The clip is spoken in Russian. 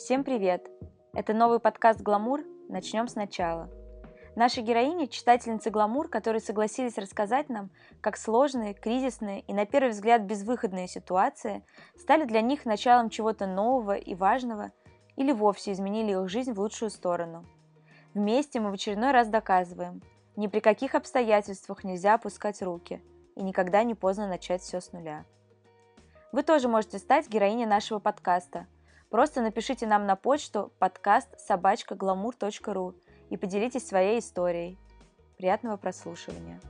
Всем привет! Это новый подкаст «Гламур». Начнем сначала. Наши героини – читательницы «Гламур», которые согласились рассказать нам, как сложные, кризисные и, на первый взгляд, безвыходные ситуации стали для них началом чего-то нового и важного или вовсе изменили их жизнь в лучшую сторону. Вместе мы в очередной раз доказываем – ни при каких обстоятельствах нельзя опускать руки, и никогда не поздно начать все с нуля. Вы тоже можете стать героиней нашего подкаста. Просто напишите нам на почту подкаст собачка и поделитесь своей историей. Приятного прослушивания!